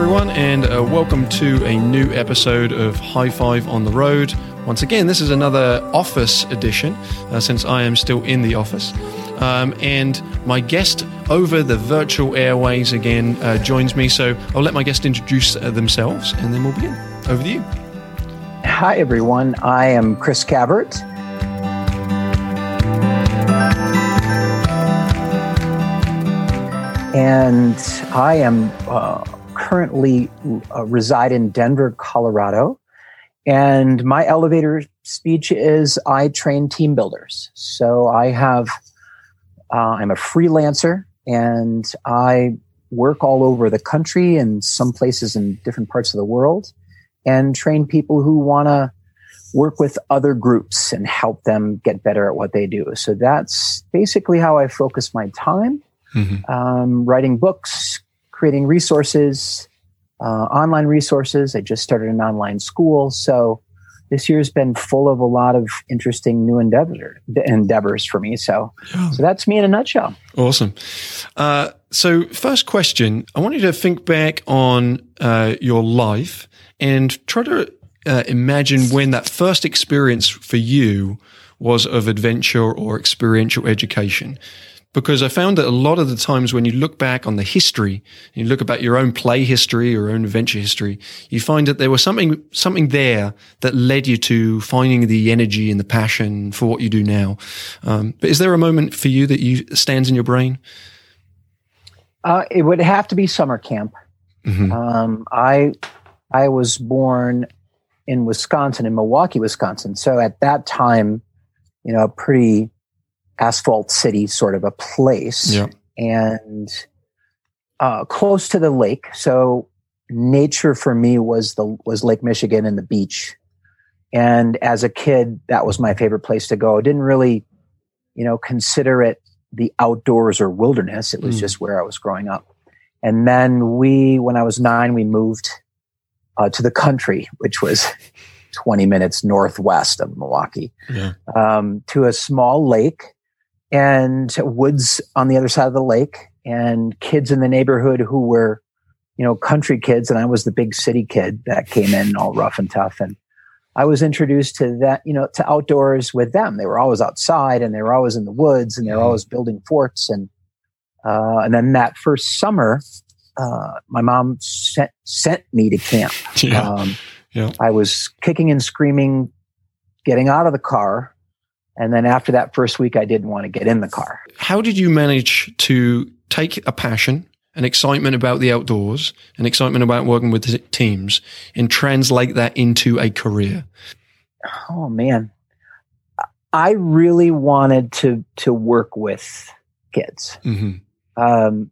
everyone, and uh, welcome to a new episode of High Five on the Road. Once again, this is another office edition uh, since I am still in the office. Um, and my guest over the virtual airways again uh, joins me. So I'll let my guest introduce uh, themselves and then we'll begin. Over to you. Hi, everyone. I am Chris Cavert. And I am uh, currently uh, reside in Denver, Colorado. And my elevator speech is I train team builders. So I have, uh, I'm a freelancer and I work all over the country and some places in different parts of the world and train people who want to work with other groups and help them get better at what they do. So that's basically how I focus my time. Mm-hmm. Um, writing books, creating resources, uh, online resources. I just started an online school. So this year's been full of a lot of interesting new endeavor, endeavors for me. So, yeah. so that's me in a nutshell. Awesome. Uh, so, first question: I want you to think back on uh, your life and try to uh, imagine when that first experience for you was of adventure or experiential education because I found that a lot of the times when you look back on the history, you look about your own play history your own adventure history, you find that there was something something there that led you to finding the energy and the passion for what you do now. Um, but is there a moment for you that you stands in your brain? Uh, it would have to be summer camp. Mm-hmm. Um, I I was born in Wisconsin, in Milwaukee, Wisconsin. So at that time, you know, pretty asphalt city sort of a place yeah. and uh, close to the lake. So nature for me was the was Lake Michigan and the beach. And as a kid, that was my favorite place to go. I didn't really, you know, consider it the outdoors or wilderness. It was mm. just where I was growing up. And then we, when I was nine, we moved uh, to the country, which was 20 minutes northwest of Milwaukee, yeah. um, to a small lake and woods on the other side of the lake and kids in the neighborhood who were, you know, country kids. And I was the big city kid that came in all rough and tough. And I was introduced to that, you know, to outdoors with them. They were always outside and they were always in the woods and they were mm-hmm. always building forts. And, uh, and then that first summer, uh, my mom sent, sent me to camp. Yeah. Um, yeah. I was kicking and screaming, getting out of the car and then after that first week, I didn't want to get in the car. How did you manage to take a passion, an excitement about the outdoors, an excitement about working with teams, and translate that into a career? Oh man, I really wanted to to work with kids, mm-hmm. um,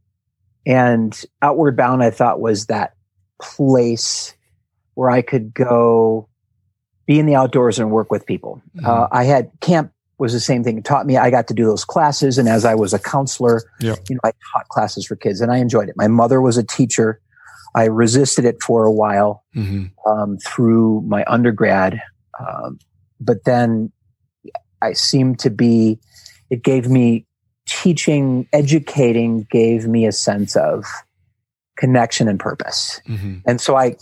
and Outward Bound I thought was that place where I could go be in the outdoors and work with people. Mm-hmm. Uh, I had camp was the same thing. It taught me I got to do those classes. And as I was a counselor, yeah. you know, I taught classes for kids and I enjoyed it. My mother was a teacher. I resisted it for a while mm-hmm. um, through my undergrad. Um, but then I seemed to be, it gave me teaching, educating, gave me a sense of connection and purpose. Mm-hmm. And so I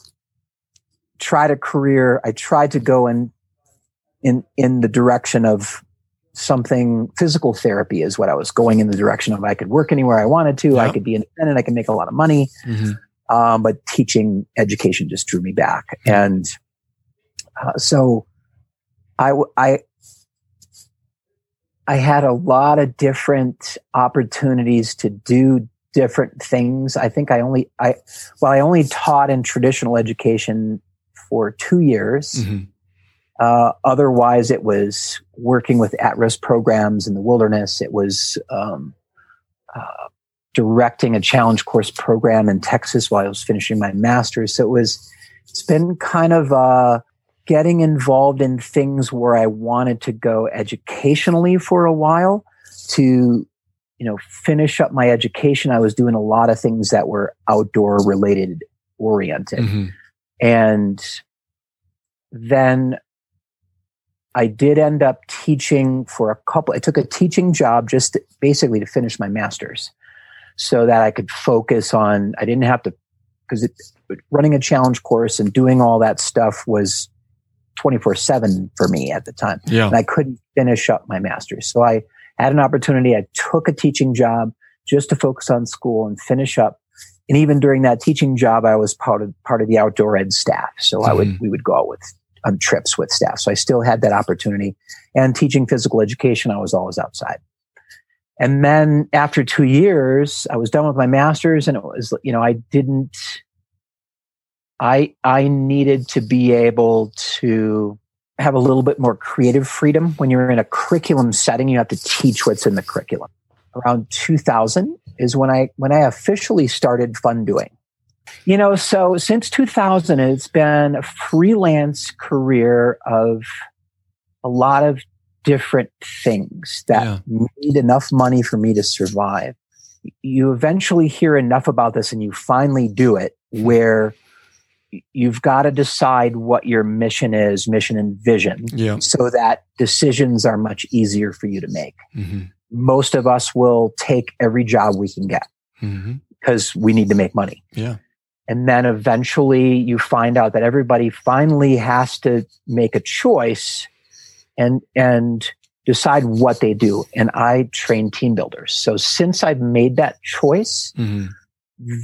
tried a career. I tried to go in, in, in the direction of something physical therapy is what I was going in the direction of. I could work anywhere I wanted to. I could be independent. I could make a lot of money. Mm-hmm. Um, but teaching education just drew me back. And uh, so I, I, I had a lot of different opportunities to do different things. I think I only, I, well, I only taught in traditional education for two years. Mm-hmm. Uh, otherwise, it was working with at-risk programs in the wilderness. It was um, uh, directing a challenge course program in Texas while I was finishing my master's. So it was. It's been kind of uh, getting involved in things where I wanted to go educationally for a while to you know finish up my education i was doing a lot of things that were outdoor related oriented mm-hmm. and then I did end up teaching for a couple. I took a teaching job just to, basically to finish my master's so that I could focus on, I didn't have to, because running a challenge course and doing all that stuff was 24 7 for me at the time. Yeah. And I couldn't finish up my master's. So I had an opportunity. I took a teaching job just to focus on school and finish up. And even during that teaching job, I was part of part of the outdoor ed staff. So mm-hmm. I would we would go out with on trips with staff. So I still had that opportunity. And teaching physical education, I was always outside. And then after two years, I was done with my master's and it was, you know, I didn't, I, I needed to be able to have a little bit more creative freedom. When you're in a curriculum setting, you have to teach what's in the curriculum. Around 2000 is when I, when I officially started Fundoing. You know, so since 2000, it's been a freelance career of a lot of different things that yeah. need enough money for me to survive. You eventually hear enough about this and you finally do it where you've got to decide what your mission is, mission and vision, yeah. so that decisions are much easier for you to make. Mm-hmm. Most of us will take every job we can get mm-hmm. because we need to make money. Yeah. And then eventually you find out that everybody finally has to make a choice and, and decide what they do. And I train team builders. So since I've made that choice, mm-hmm.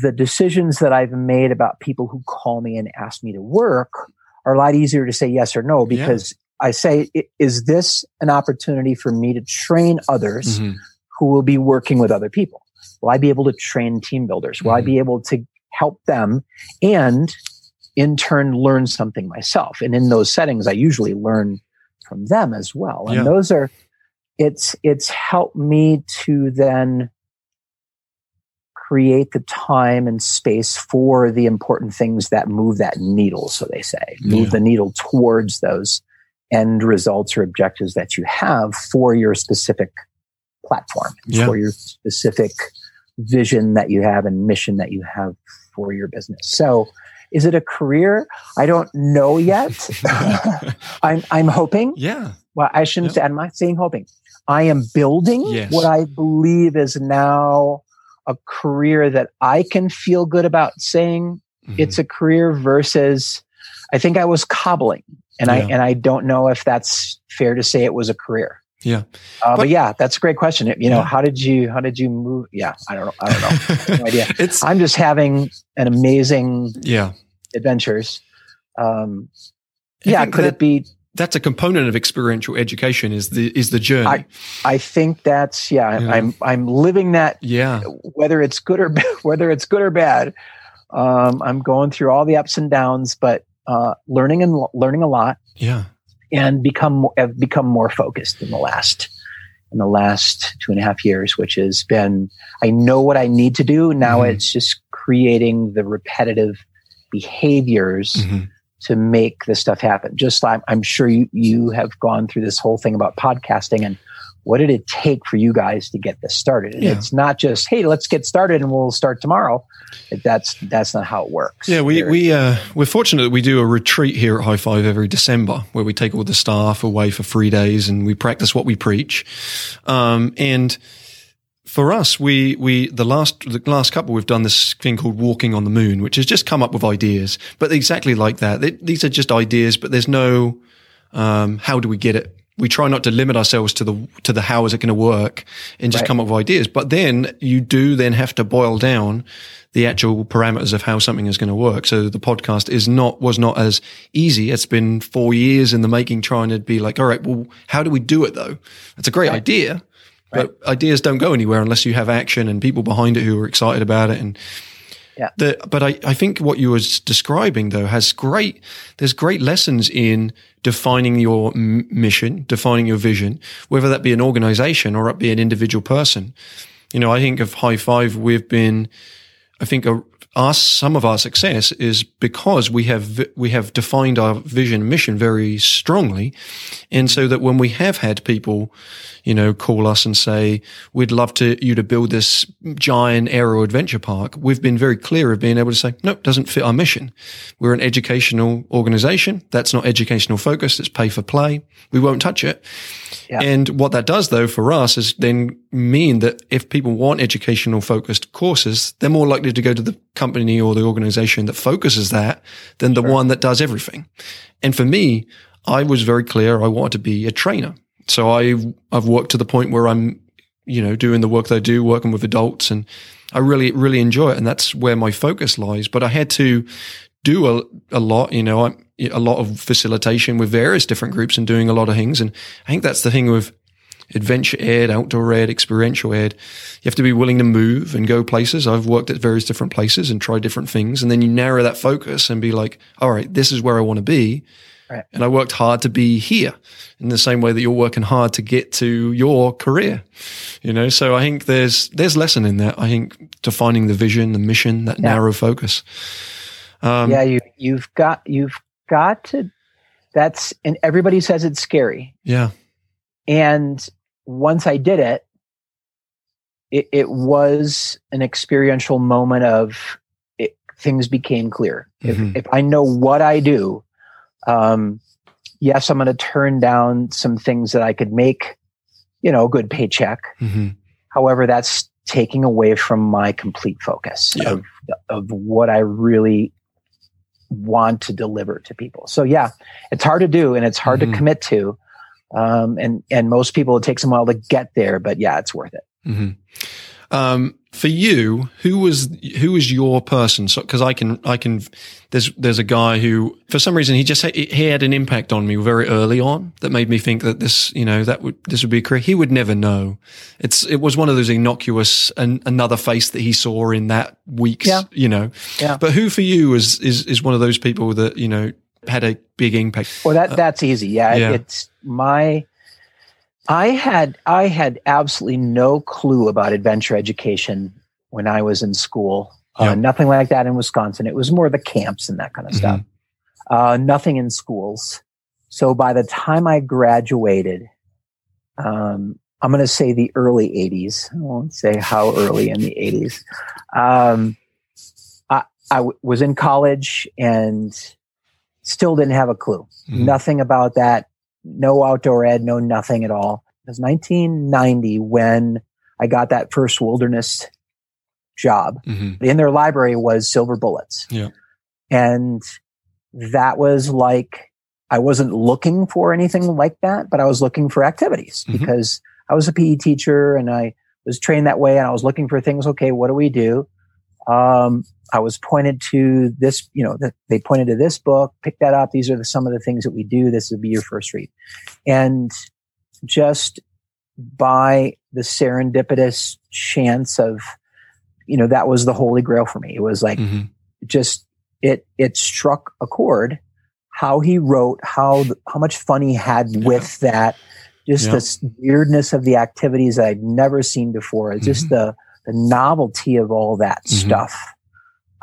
the decisions that I've made about people who call me and ask me to work are a lot easier to say yes or no because yeah. I say, is this an opportunity for me to train others mm-hmm. who will be working with other people? Will I be able to train team builders? Will mm-hmm. I be able to help them and in turn learn something myself. And in those settings, I usually learn from them as well. And yeah. those are, it's, it's helped me to then create the time and space for the important things that move that needle, so they say, move yeah. the needle towards those end results or objectives that you have for your specific platform, yeah. for your specific vision that you have and mission that you have for your business. So, is it a career? I don't know yet. I'm I'm hoping. Yeah. Well, I shouldn't say. I'm not saying hoping. I am building yes. what I believe is now a career that I can feel good about saying mm-hmm. it's a career versus I think I was cobbling and yeah. I and I don't know if that's fair to say it was a career. Yeah. Uh, but, but, yeah, that's a great question. You know, yeah. how did you, how did you move? Yeah. I don't know. I don't know. no idea. it's, I'm just having an amazing yeah adventures. Um, yeah. Could that, it be? That's a component of experiential education is the, is the journey. I, I think that's, yeah, yeah, I'm, I'm living that. Yeah. Whether it's good or, whether it's good or bad. Um, I'm going through all the ups and downs, but, uh, learning and learning a lot. Yeah and become have become more focused in the last in the last two and a half years, which has been I know what I need to do. Now mm-hmm. it's just creating the repetitive behaviors mm-hmm. to make the stuff happen. Just like I'm sure you you have gone through this whole thing about podcasting and what did it take for you guys to get this started? Yeah. it's not just, hey, let's get started and we'll start tomorrow. That's that's not how it works. Yeah, we we uh, we're fortunate that we do a retreat here at High Five every December where we take all the staff away for three days and we practice what we preach. Um, and for us, we we the last the last couple we've done this thing called walking on the moon, which has just come up with ideas, but exactly like that. They, these are just ideas, but there's no um, how do we get it we try not to limit ourselves to the to the how is it going to work and just right. come up with ideas. But then you do then have to boil down the actual parameters of how something is going to work. So the podcast is not was not as easy. It's been four years in the making, trying to be like, all right, well, how do we do it though? It's a great right. idea, right. but ideas don't go anywhere unless you have action and people behind it who are excited about it and yeah. The, but I, I think what you were describing though has great, there's great lessons in defining your m- mission, defining your vision, whether that be an organization or it be an individual person. You know, I think of High Five, we've been, I think a, our some of our success is because we have we have defined our vision and mission very strongly, and so that when we have had people, you know, call us and say we'd love to you to build this giant aero adventure park, we've been very clear of being able to say "Nope, doesn't fit our mission. We're an educational organization. That's not educational focused. It's pay for play. We won't touch it. Yeah. And what that does though for us is then mean that if people want educational focused courses, they're more likely to go to the company or the organization that focuses that than the sure. one that does everything. And for me, I was very clear I wanted to be a trainer. So I, I've worked to the point where I'm, you know, doing the work that I do, working with adults and I really, really enjoy it. And that's where my focus lies. But I had to do a, a lot, you know, a lot of facilitation with various different groups and doing a lot of things. And I think that's the thing with adventure ed, outdoor ed, experiential ed. You have to be willing to move and go places. I've worked at various different places and tried different things. And then you narrow that focus and be like, all right, this is where I want to be. Right. And I worked hard to be here in the same way that you're working hard to get to your career. You know, so I think there's, there's lesson in that. I think defining the vision, the mission, that yeah. narrow focus. Um, yeah, you, you've got, you've got to, that's, and everybody says it's scary. Yeah. And once I did it, it, it was an experiential moment of it, things became clear. Mm-hmm. If, if I know what I do, um, yes, I'm going to turn down some things that I could make, you know, a good paycheck. Mm-hmm. However, that's taking away from my complete focus yeah. of, of what I really want to deliver to people. So yeah, it's hard to do and it's hard mm-hmm. to commit to. Um, and and most people it takes them a while to get there, but yeah, it's worth it. Mm-hmm. Um, for you, who was who was your person? So because I can I can there's there's a guy who for some reason he just he had an impact on me very early on that made me think that this you know that would this would be a career. He would never know. It's it was one of those innocuous and another face that he saw in that week's yeah. you know. Yeah. But who for you is is is one of those people that you know had a big impact? Well, that that's easy. Yeah, yeah. it's my I had I had absolutely no clue about adventure education when I was in school. Uh, yep. Uh, nothing like that in Wisconsin. It was more the camps and that kind of mm-hmm. stuff. Uh, nothing in schools. So by the time I graduated, um, I'm going to say the early 80s. I won't say how early in the 80s. Um, I, I w- was in college and still didn't have a clue. Mm-hmm. Nothing about that no outdoor ed, no nothing at all. It was 1990 when I got that first wilderness job. Mm-hmm. In their library was silver bullets. Yeah. And that was like, I wasn't looking for anything like that, but I was looking for activities mm-hmm. because I was a PE teacher and I was trained that way and I was looking for things. Okay, what do we do? Um, I was pointed to this, you know, that they pointed to this book, pick that up. These are the, some of the things that we do. This would be your first read. And just by the serendipitous chance of, you know, that was the holy grail for me. It was like mm-hmm. just, it, it struck a chord how he wrote, how, how much fun he had yeah. with that, just yeah. this weirdness of the activities that I'd never seen before. Mm-hmm. Just the, the novelty of all that mm-hmm. stuff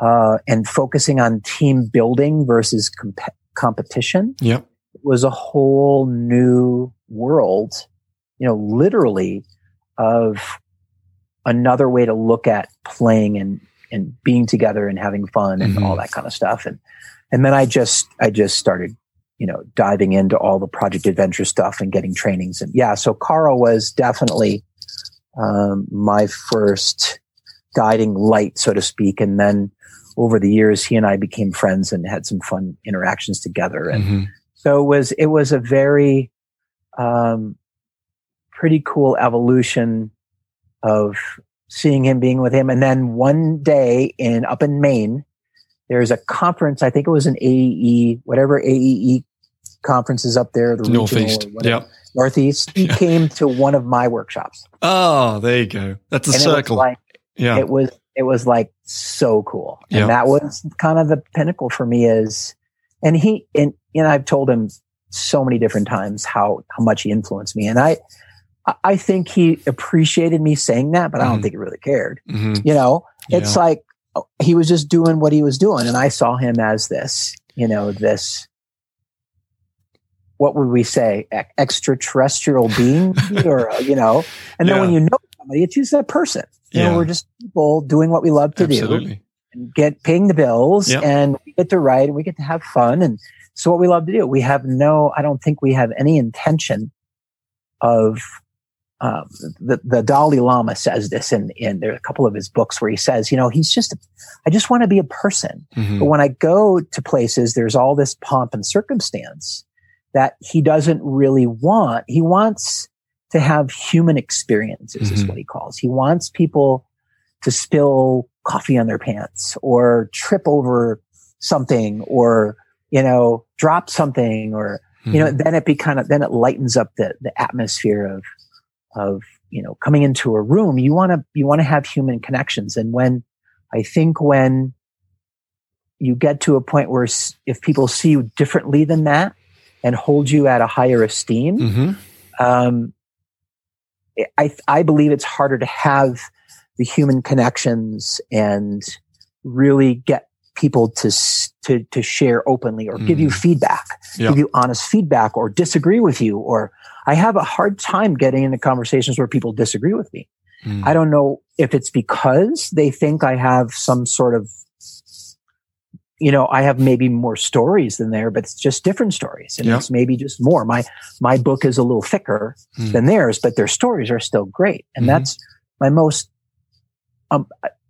uh, and focusing on team building versus comp- competition yep. was a whole new world, you know, literally of another way to look at playing and, and being together and having fun and mm-hmm. all that kind of stuff. And, and then I just, I just started, you know, diving into all the project adventure stuff and getting trainings. And yeah, so Karl was definitely, um, my first guiding light, so to speak. And then over the years, he and I became friends and had some fun interactions together. And mm-hmm. so it was, it was a very, um, pretty cool evolution of seeing him being with him. And then one day in up in Maine, there's a conference. I think it was an AEE, whatever AEE conferences up there, the Northeast, yeah, Northeast. He yeah. came to one of my workshops. Oh, there you go. That's a and circle. It like, yeah, it was it was like so cool. And yep. that was kind of the pinnacle for me is, and he, and, and I've told him so many different times how, how much he influenced me. And I, I think he appreciated me saying that, but. I don't mm-hmm. think he really cared. Mm-hmm. You know, it's yeah. like oh, he was just doing what he was doing. And I saw him as this, you know, this, what would we say, extraterrestrial being or, you know, and then yeah. when you know somebody, it's just that person. You yeah. know, we're just people doing what we love to Absolutely. do and get paying the bills yep. and we get to write and we get to have fun. And so what we love to do, we have no, I don't think we have any intention of, um, the, the Dalai Lama says this in, in there are a couple of his books where he says, you know, he's just, I just want to be a person. Mm-hmm. But when I go to places, there's all this pomp and circumstance that he doesn't really want. He wants to have human experiences mm-hmm. is what he calls. He wants people to spill coffee on their pants or trip over something or, you know, drop something or, mm-hmm. you know, mm-hmm. then it be kind of, then it lightens up the, the atmosphere of, of, you know, coming into a room. You want to, you want to have human connections. And when I think when you get to a point where if people see you differently than that and hold you at a higher esteem, mm-hmm. um, I, I believe it's harder to have the human connections and really get people to to to share openly or mm. give you mm-hmm. feedback, yep. give you honest feedback, or disagree with you. Or I have a hard time getting into conversations where people disagree with me. Mm. I don't know if it's because they think I have some sort of you know, I have maybe more stories than there, but it's just different stories. And it's maybe just more. My, my book is a little thicker mm. than theirs, but their stories are still great. And mm-hmm. that's my most, um,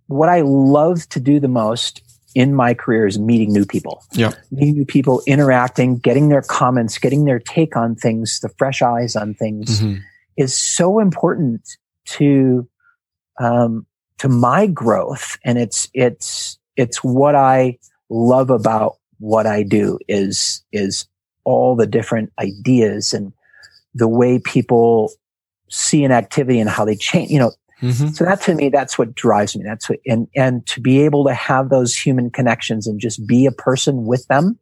what I love to do the most in my career is meeting new people. Yeah. Meeting new people, interacting, getting their comments, getting their take on things, the fresh eyes on things mm-hmm. is so important to, um, to my growth. And it's, it's, it's what I, love about what I do is, is all the different ideas and the way people see an activity and how they change, you know, mm-hmm. so that to me, that's what drives me. That's what, and, and to be able to have those human connections and just be a person with them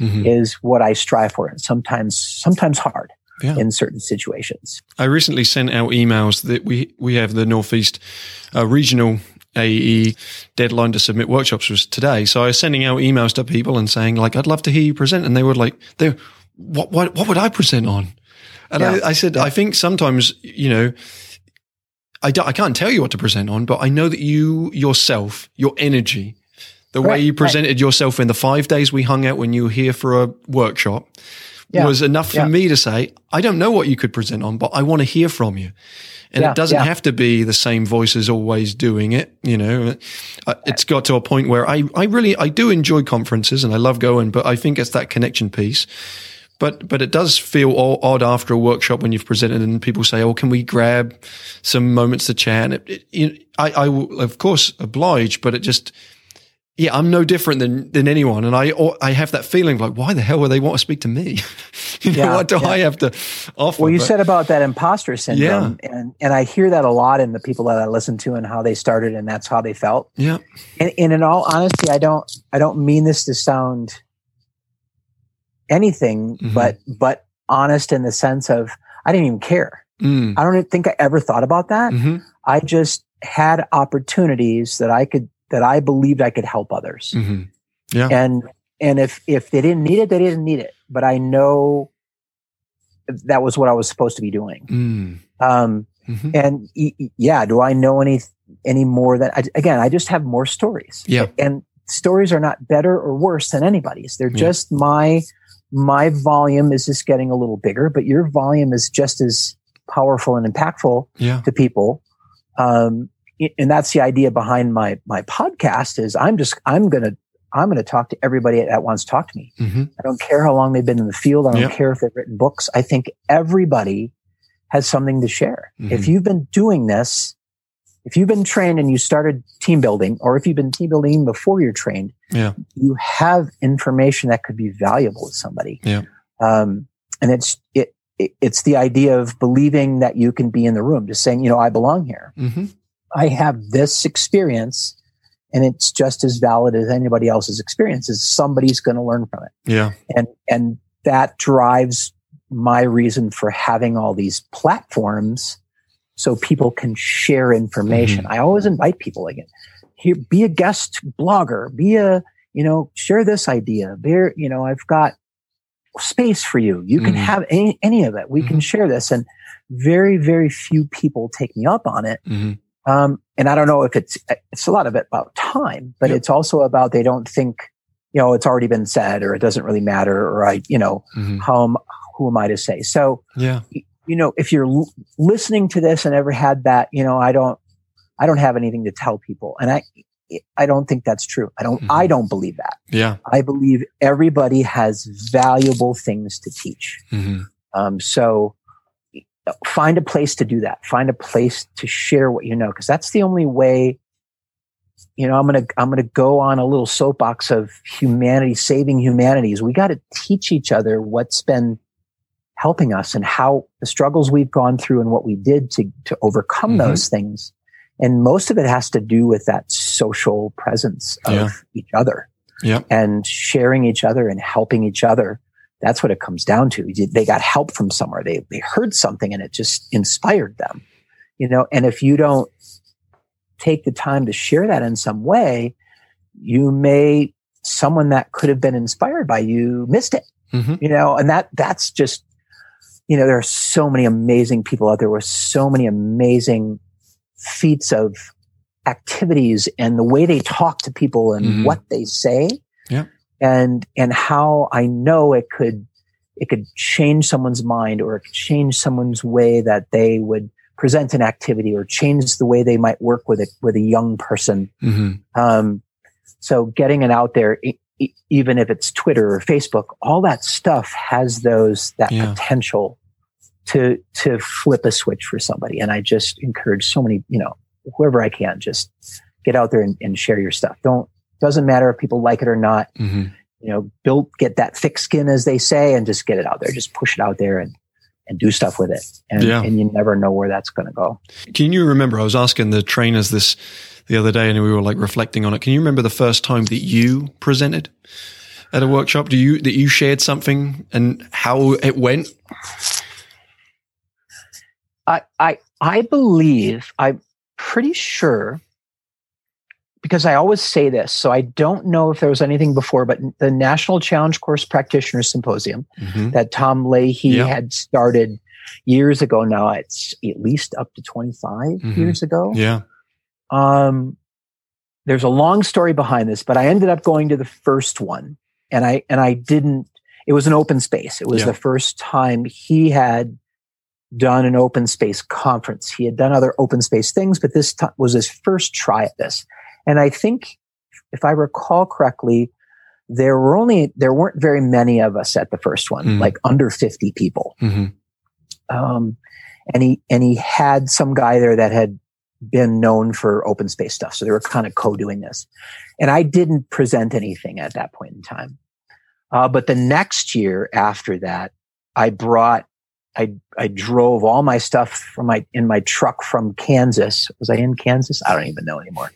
mm-hmm. is what I strive for. And sometimes, sometimes hard. Yeah. in certain situations. I recently sent out emails that we we have the Northeast uh, regional AE deadline to submit workshops was today. So I was sending out emails to people and saying like, I'd love to hear you present. And they were like, they, what, what, what would I present on? And yeah. I, I, said. I think sometimes, you know, I, I can't tell you what to present on, but I know that you yourself, your energy, the right, way you presented right. yourself in the five days we hung out when you were here for a workshop yeah, was enough for me to say, I don't know what you could present on, but I want to hear from you. And yeah, it doesn't yeah. have to be the same voices always doing it. You know, uh, it's got to a point where I, I really, I do enjoy conferences and I love going, but I think it's that connection piece. But, but it does feel odd after a workshop when you've presented and people say, Oh, can we grab some moments to chat? And it, it, I, I will, of course, oblige, but it just, yeah, I'm no different than than anyone, and I I have that feeling like, why the hell would they want to speak to me? you know, yeah, what do yeah. I have to offer? Well, you but, said about that imposter syndrome, yeah. and and I hear that a lot in the people that I listen to and how they started, and that's how they felt. Yeah, and, and in all honesty, I don't I don't mean this to sound anything mm-hmm. but but honest in the sense of I didn't even care. Mm. I don't think I ever thought about that. Mm-hmm. I just had opportunities that I could that I believed I could help others. Mm-hmm. Yeah. And and if if they didn't need it, they didn't need it. But I know that was what I was supposed to be doing. Mm. Um, mm-hmm. And yeah, do I know any any more than I, again? I just have more stories. Yeah. And stories are not better or worse than anybody's. They're yeah. just my my volume is just getting a little bigger, but your volume is just as powerful and impactful yeah. to people. Um, and that's the idea behind my my podcast is i'm just i'm gonna i'm gonna talk to everybody that wants to talk to me mm-hmm. i don't care how long they've been in the field i don't yep. care if they've written books i think everybody has something to share mm-hmm. if you've been doing this if you've been trained and you started team building or if you've been team building before you're trained yeah. you have information that could be valuable to somebody yeah. um, and it's it, it, it's the idea of believing that you can be in the room just saying you know i belong here mm-hmm I have this experience and it's just as valid as anybody else's experience is somebody's going to learn from it. Yeah. And, and that drives my reason for having all these platforms so people can share information. Mm-hmm. I always invite people again, here, be a guest blogger, be a, you know, share this idea. There, you know, I've got space for you. You can mm-hmm. have any, any of it. We mm-hmm. can share this. And very, very few people take me up on it. Um, and I don't know if it's, it's a lot of it about time, but yep. it's also about they don't think, you know, it's already been said or it doesn't really matter or I, you know, mm-hmm. how am, who am I to say? So yeah, you know, if you're l- listening to this and ever had that, you know, I don't, I don't have anything to tell people. And I, I don't think that's true. I don't, mm-hmm. I don't believe that. Yeah. I believe everybody has valuable things to teach. Mm-hmm. Um, so find a place to do that. Find a place to share what you know, because that's the only way. You know, I'm gonna I'm gonna go on a little soapbox of humanity, saving humanities. We got to teach each other what's been helping us and how the struggles we've gone through and what we did to to overcome mm-hmm. those things. And most of it has to do with that social presence of yeah. each other. Yeah. And sharing each other and helping each other that's what it comes down to. They got help from somewhere. They, they heard something and it just inspired them, you know, and if you don't take the time to share that in some way, you may, someone that could have been inspired by you missed it, mm-hmm. you know, and that, that's just, you know, there are so many amazing people out there with so many amazing feats of activities and the way they talk to people and mm-hmm. what they say. Yeah and and how I know it could it could change someone's mind or it could change someone's way that they would present an activity or change the way they might work with it with a young person. Mm-hmm. Um, so getting it out there, e- even if it's Twitter or Facebook, all that stuff has those that yeah. potential to to flip a switch for somebody. And I just encourage so many, you know, whoever I can, just get out there and, and share your stuff. Don't doesn't matter if people like it or not. Mm-hmm. You know, build, get that thick skin, as they say, and just get it out there. Just push it out there and, and do stuff with it. And, yeah. and you never know where that's going to go. Can you remember? I was asking the trainers this the other day and we were like reflecting on it. Can you remember the first time that you presented at a workshop? Do you, that you shared something and how it went? I, I, I believe, I'm pretty sure because I always say this, so I don't know if there was anything before, but the National Challenge Course Practitioner Symposium mm-hmm. that Tom Leahy yeah. had started years ago. Now it's at least up to 25 mm-hmm. years ago. Yeah. Um, there's a long story behind this, but I ended up going to the first one and I, and I didn't, it was an open space. It was yeah. the first time he had done an open space conference. He had done other open space things, but this t- was his first try at this. And I think, if I recall correctly, there were only, there weren't very many of us at the first one, mm-hmm. like under 50 people. Mm-hmm. Um, and he, and he had some guy there that had been known for open space stuff. So they were kind of co-doing this. And I didn't present anything at that point in time. Uh, but the next year after that, I brought, I, I drove all my stuff from my, in my truck from Kansas. Was I in Kansas? I don't even know anymore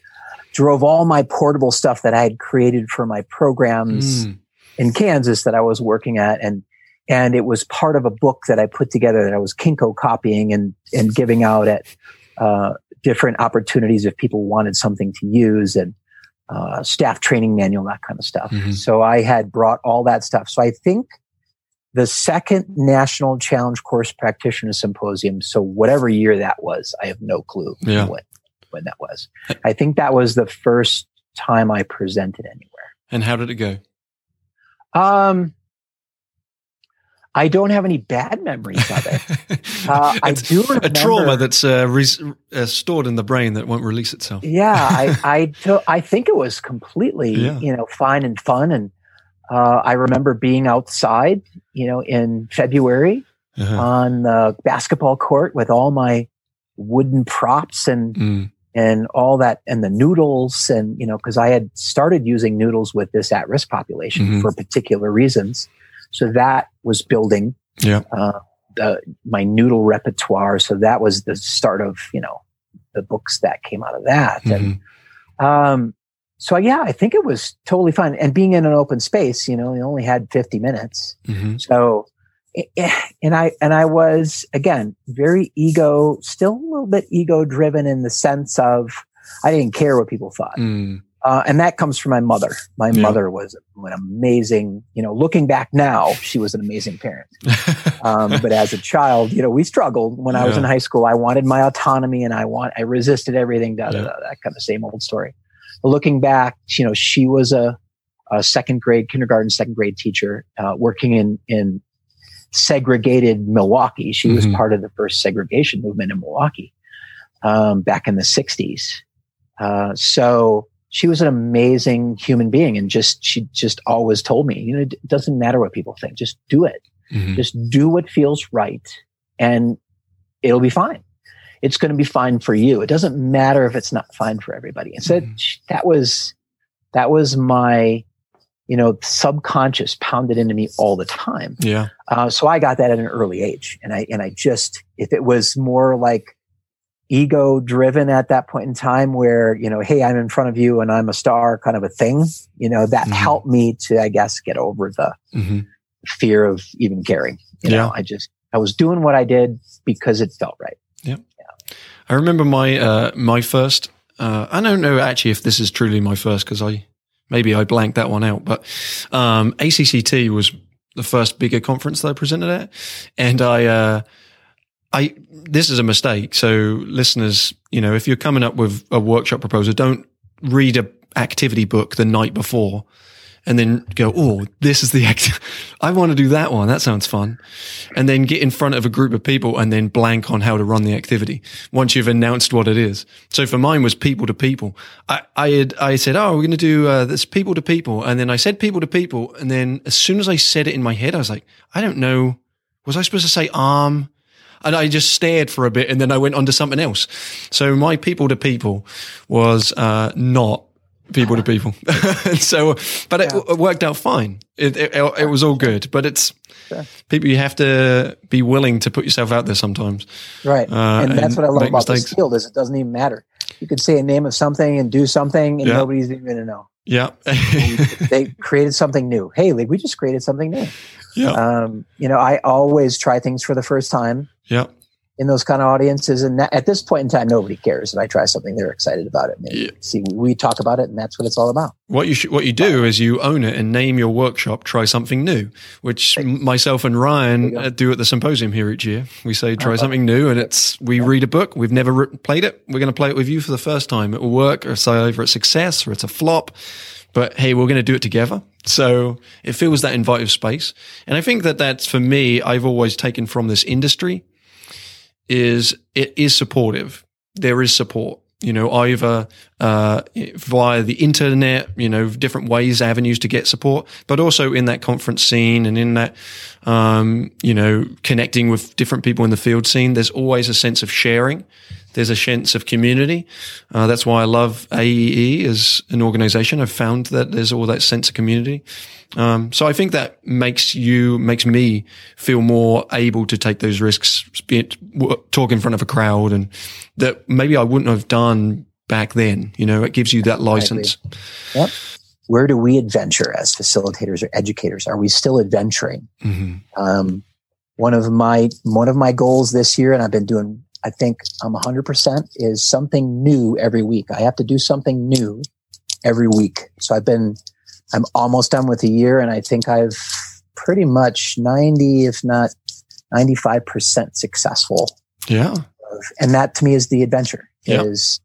drove all my portable stuff that I had created for my programs mm. in Kansas that I was working at. And, and it was part of a book that I put together that I was Kinko copying and, and giving out at, uh, different opportunities if people wanted something to use and, uh, staff training manual, that kind of stuff. Mm-hmm. So I had brought all that stuff. So I think the second National Challenge Course Practitioner Symposium, so whatever year that was, I have no clue yeah. what when that was. I think that was the first time I presented anywhere. And how did it go? Um, I don't have any bad memories of it. Uh, I do remember, a trauma that's uh, res- uh, stored in the brain that won't release itself. yeah, I I, to, I think it was completely yeah. you know fine and fun, and uh, I remember being outside, you know, in February uh-huh. on the basketball court with all my wooden props and mm and all that and the noodles and you know because i had started using noodles with this at-risk population mm-hmm. for particular reasons so that was building yeah uh, the, my noodle repertoire so that was the start of you know the books that came out of that mm-hmm. and um so yeah i think it was totally fun and being in an open space you know we only had 50 minutes mm-hmm. so and I and I was again very ego, still a little bit ego driven in the sense of I didn't care what people thought, mm. uh, and that comes from my mother. My yeah. mother was an amazing, you know, looking back now, she was an amazing parent. um, but as a child, you know, we struggled when I was in high school. I wanted my autonomy, and I want I resisted everything. Da, da, da, that kind of same old story. But looking back, you know, she was a, a second grade kindergarten, second grade teacher, uh, working in in segregated Milwaukee. She mm-hmm. was part of the first segregation movement in Milwaukee um, back in the 60s. Uh, so she was an amazing human being and just she just always told me you know it doesn't matter what people think just do it mm-hmm. just do what feels right and it'll be fine it's going to be fine for you it doesn't matter if it's not fine for everybody and so mm-hmm. that was that was my you know subconscious pounded into me all the time yeah uh, so i got that at an early age and i and i just if it was more like ego driven at that point in time where you know hey i'm in front of you and i'm a star kind of a thing you know that mm-hmm. helped me to i guess get over the mm-hmm. fear of even caring you yeah. know i just i was doing what i did because it felt right yeah, yeah. i remember my uh my first uh i don't know actually if this is truly my first because i maybe i blanked that one out but um ACCT was the first bigger conference that i presented at and i uh I this is a mistake. So listeners, you know, if you're coming up with a workshop proposal, don't read a activity book the night before and then go, Oh, this is the act. I want to do that one. That sounds fun. And then get in front of a group of people and then blank on how to run the activity once you've announced what it is. So for mine was people to people. I, I had, I said, Oh, we're going to do uh, this people to people. And then I said people to people. And then as soon as I said it in my head, I was like, I don't know. Was I supposed to say arm? and I just stared for a bit and then I went on to something else. So my people to people was uh, not people to people. so, but it, it, worked out fine. It, it, it, was all good, but it's people you have to be willing to put yourself out there sometimes. Right. Uh, and that's and what I love about mistakes. this field is it doesn't even matter. You could say a name of something and do something and yeah. nobody's even going to know. Yeah. they created something new. Hey, like we just created something new. Yeah. Um, you know, I always try things for the first time. Yeah. In those kind of audiences, and that, at this point in time, nobody cares if I try something; they're excited about it. Yeah. See, we talk about it, and that's what it's all about. What you what you do is you own it and name your workshop. Try something new, which myself and Ryan uh, do at the symposium here each year. We say try something new, and it's we read a book. We've never re- played it. We're going to play it with you for the first time. It will work, or say either it's success or it's a flop. But hey, we're going to do it together. So it feels that invitive space. And I think that that's for me, I've always taken from this industry is it is supportive. There is support, you know, either uh, via the internet, you know, different ways, avenues to get support, but also in that conference scene and in that, um, you know, connecting with different people in the field scene. There's always a sense of sharing. There's a sense of community. Uh, that's why I love AEE as an organization. I've found that there's all that sense of community. Um, so I think that makes you, makes me feel more able to take those risks, talk in front of a crowd and that maybe I wouldn't have done back then. You know, it gives you that license. Yep. Where do we adventure as facilitators or educators? Are we still adventuring? Mm-hmm. Um, one of my one of my goals this year, and I've been doing I think I'm 100% is something new every week. I have to do something new every week. So I've been, I'm almost done with a year and I think I've pretty much 90, if not 95% successful. Yeah. And that to me is the adventure yep. is,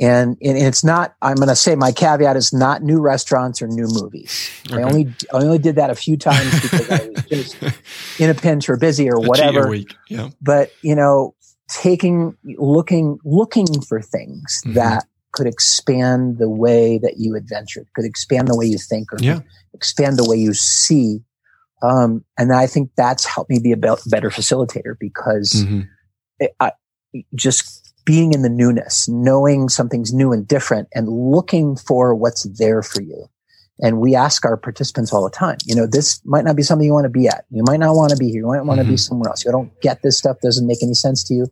and, and it's not, I'm going to say my caveat is not new restaurants or new movies. Okay. I only, I only did that a few times because I was just in a pinch or busy or whatever. Week. Yeah. But, you know, taking looking looking for things mm-hmm. that could expand the way that you adventure could expand the way you think or yeah. expand the way you see um, and i think that's helped me be a better facilitator because mm-hmm. it, I, just being in the newness knowing something's new and different and looking for what's there for you and we ask our participants all the time, you know, this might not be something you want to be at. You might not want to be here. You might want to mm-hmm. be somewhere else. You don't get this stuff. Doesn't make any sense to you.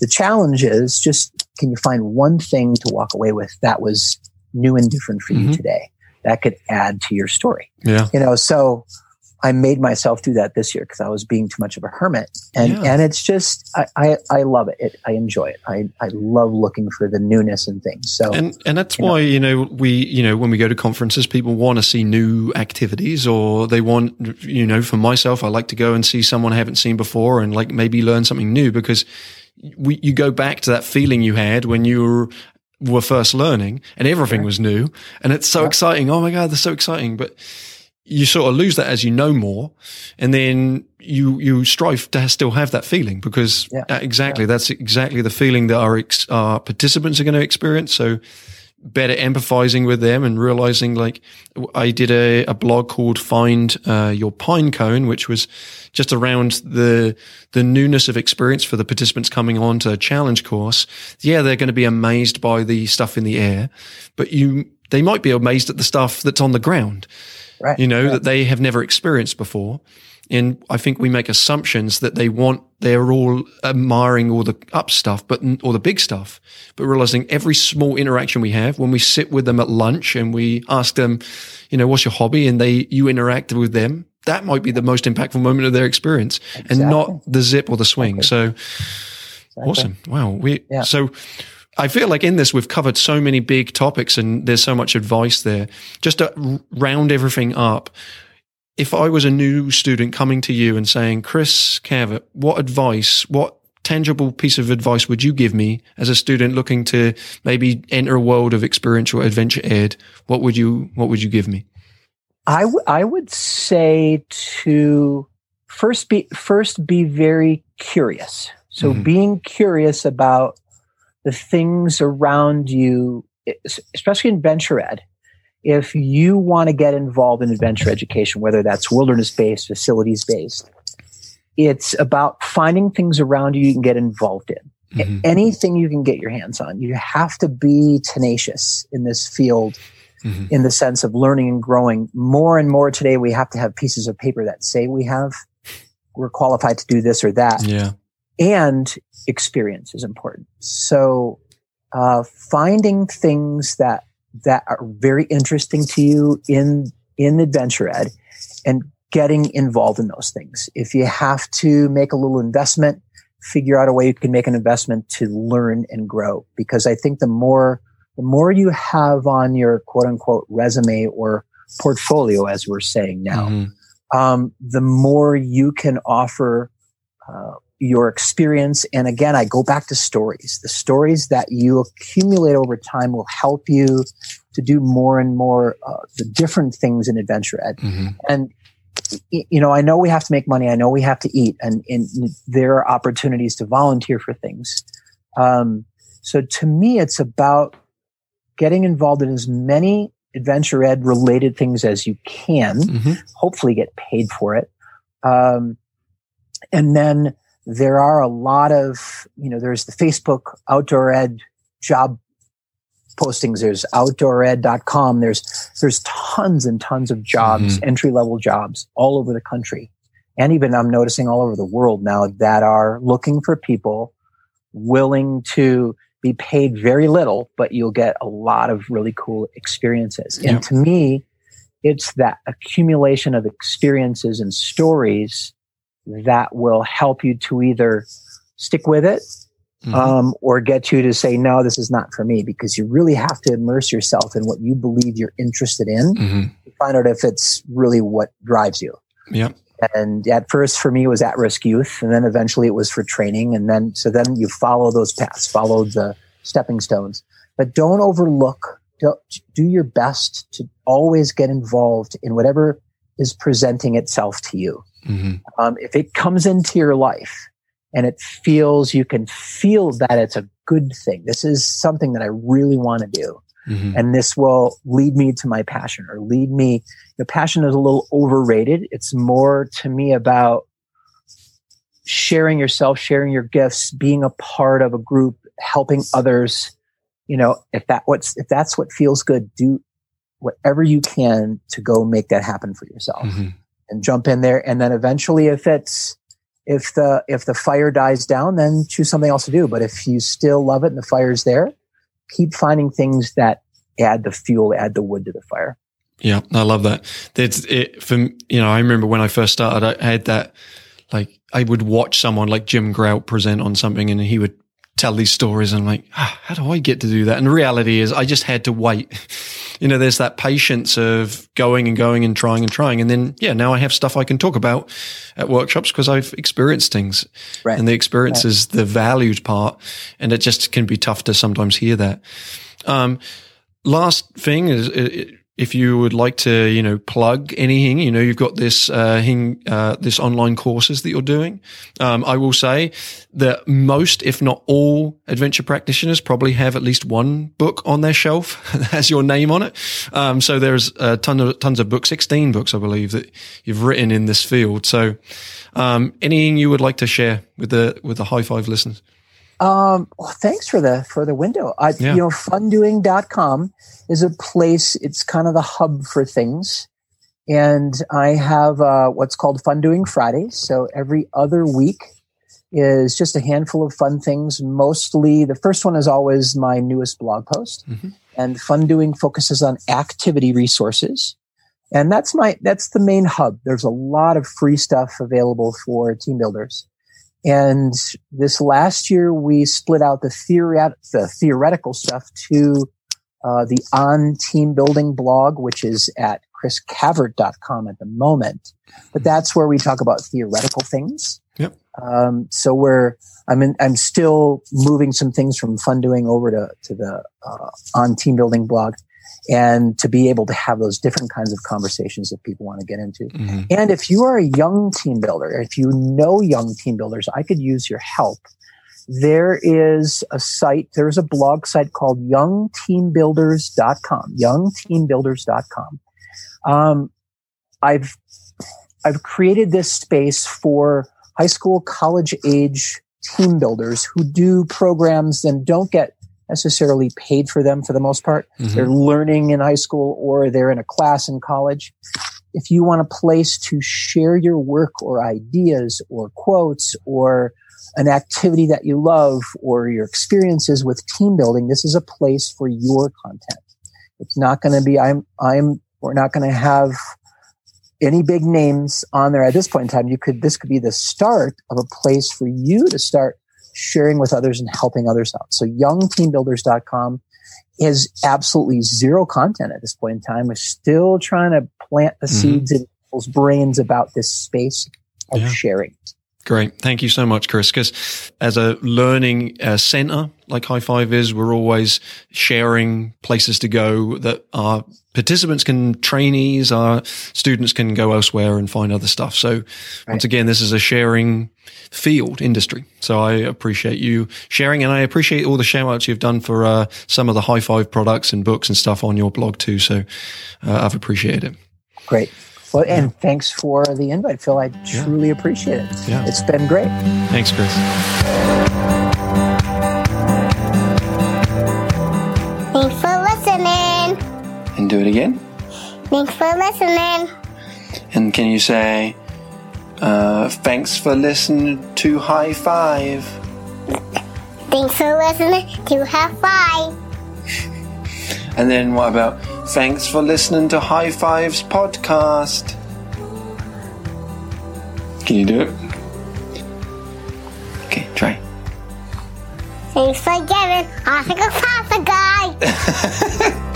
The challenge is just, can you find one thing to walk away with that was new and different for mm-hmm. you today that could add to your story? Yeah. You know, so I made myself do that this year because I was being too much of a hermit. And yeah. and it's just I, I, I love it. it. I enjoy it. I, I love looking for the newness and things. So And and that's you why, know, you know, we you know, when we go to conferences, people want to see new activities or they want you know, for myself, I like to go and see someone I haven't seen before and like maybe learn something new because we, you go back to that feeling you had when you were were first learning and everything was new and it's so exciting. Oh my God, that's so exciting. But you sort of lose that as you know more, and then you you strive to still have that feeling because yeah. exactly yeah. that's exactly the feeling that our ex, our participants are going to experience. So better empathizing with them and realizing like I did a, a blog called Find uh, Your Pine Cone, which was just around the the newness of experience for the participants coming on to a challenge course. Yeah, they're going to be amazed by the stuff in the air, but you they might be amazed at the stuff that's on the ground. Right. You know, right. that they have never experienced before. And I think we make assumptions that they want, they're all admiring all the up stuff, but all the big stuff, but realizing every small interaction we have when we sit with them at lunch and we ask them, you know, what's your hobby? And they, you interact with them. That might be the most impactful moment of their experience exactly. and not the zip or the swing. Exactly. So exactly. awesome. Wow. We, yeah. so I feel like in this, we've covered so many big topics and there's so much advice there. Just to round everything up, if I was a new student coming to you and saying, Chris Cavert, what advice, what tangible piece of advice would you give me as a student looking to maybe enter a world of experiential adventure ed? What would you, what would you give me? I, w- I would say to first be, first be very curious. So mm-hmm. being curious about the things around you, especially in venture ed, if you want to get involved in adventure education, whether that's wilderness based, facilities based, it's about finding things around you you can get involved in. Mm-hmm. Anything you can get your hands on. You have to be tenacious in this field mm-hmm. in the sense of learning and growing. More and more today, we have to have pieces of paper that say we have, we're qualified to do this or that. Yeah. And experience is important. So, uh, finding things that that are very interesting to you in in adventure ed and getting involved in those things. If you have to make a little investment, figure out a way you can make an investment to learn and grow. Because I think the more the more you have on your quote unquote resume or portfolio, as we're saying now, mm-hmm. um, the more you can offer uh, your experience. And again, I go back to stories. The stories that you accumulate over time will help you to do more and more uh, the different things in adventure ed. Mm-hmm. And you know, I know we have to make money. I know we have to eat, and, and there are opportunities to volunteer for things. Um, so to me, it's about getting involved in as many adventure ed related things as you can. Mm-hmm. Hopefully, get paid for it. Um, and then there are a lot of, you know, there's the Facebook outdoor ed job postings. There's outdoored.com. There's, there's tons and tons of jobs, mm-hmm. entry level jobs all over the country. And even I'm noticing all over the world now that are looking for people willing to be paid very little, but you'll get a lot of really cool experiences. And to me, it's that accumulation of experiences and stories that will help you to either stick with it mm-hmm. um, or get you to say, no, this is not for me, because you really have to immerse yourself in what you believe you're interested in mm-hmm. to find out if it's really what drives you. Yeah. And at first for me it was at risk youth and then eventually it was for training. And then, so then you follow those paths, follow the stepping stones, but don't overlook, don't, do your best to always get involved in whatever is presenting itself to you. Mm-hmm. Um, if it comes into your life and it feels, you can feel that it's a good thing. This is something that I really want to do. Mm-hmm. And this will lead me to my passion or lead me. The passion is a little overrated. It's more to me about sharing yourself, sharing your gifts, being a part of a group, helping others. You know, if that what's if that's what feels good, do whatever you can to go make that happen for yourself. Mm-hmm and jump in there. And then eventually, if it's if the if the fire dies down, then choose something else to do. But if you still love it and the fire's there, keep finding things that add the fuel, add the wood to the fire. Yeah, I love that. It's it for you know. I remember when I first started, I had that like I would watch someone like Jim Grout present on something, and he would tell these stories. And I'm like, ah, how do I get to do that? And the reality is, I just had to wait. You know, there's that patience of going and going and trying and trying. And then, yeah, now I have stuff I can talk about at workshops because I've experienced things. Right. And the experience right. is the valued part. And it just can be tough to sometimes hear that. Um, last thing is, if you would like to, you know, plug anything, you know, you've got this, uh, hing, uh, this online courses that you're doing. Um, I will say that most, if not all adventure practitioners probably have at least one book on their shelf that has your name on it. Um, so there's a ton of, tons of books, 16 books, I believe that you've written in this field. So, um, anything you would like to share with the, with the high five listeners? Um, well, thanks for the for the window. I, yeah. You know, fundoing.com is a place. It's kind of the hub for things, and I have uh, what's called Fun Doing Fridays. So every other week is just a handful of fun things. Mostly, the first one is always my newest blog post, mm-hmm. and Fun Doing focuses on activity resources. And that's my that's the main hub. There's a lot of free stuff available for team builders. And this last year, we split out the, theoret- the theoretical stuff to uh, the on team building blog, which is at chriscavert.com at the moment. But that's where we talk about theoretical things. Yep. Um, so we're, I'm in, I'm still moving some things from fun doing over to, to the uh, on team building blog and to be able to have those different kinds of conversations that people want to get into. Mm-hmm. And if you are a young team builder, if you know young team builders, I could use your help. There is a site, there's a blog site called youngteambuilders.com, youngteambuilders.com. Um, I've, I've created this space for high school, college age team builders who do programs and don't get necessarily paid for them for the most part. Mm-hmm. They're learning in high school or they're in a class in college. If you want a place to share your work or ideas or quotes or an activity that you love or your experiences with team building, this is a place for your content. It's not going to be, I'm, I'm, we're not going to have any big names on there at this point in time. You could, this could be the start of a place for you to start sharing with others and helping others out. So youngteambuilders.com is absolutely zero content at this point in time. We're still trying to plant the mm-hmm. seeds in people's brains about this space of yeah. sharing. Great. Thank you so much, Chris. Because as a learning uh, center like High Five is, we're always sharing places to go that our participants can, trainees, our students can go elsewhere and find other stuff. So right. once again, this is a sharing field industry. So I appreciate you sharing and I appreciate all the shout outs you've done for uh, some of the High Five products and books and stuff on your blog too. So uh, I've appreciated it. Great. Well, and yeah. thanks for the invite, Phil. I truly yeah. appreciate it. Yeah. It's been great. Thanks, Chris. Do it again. Thanks for listening. And can you say, uh, thanks for listening to High Five? Thanks for listening to High Five. And then what about thanks for listening to High Fives podcast? Can you do it? Okay, try. Thanks for giving. I think a guy.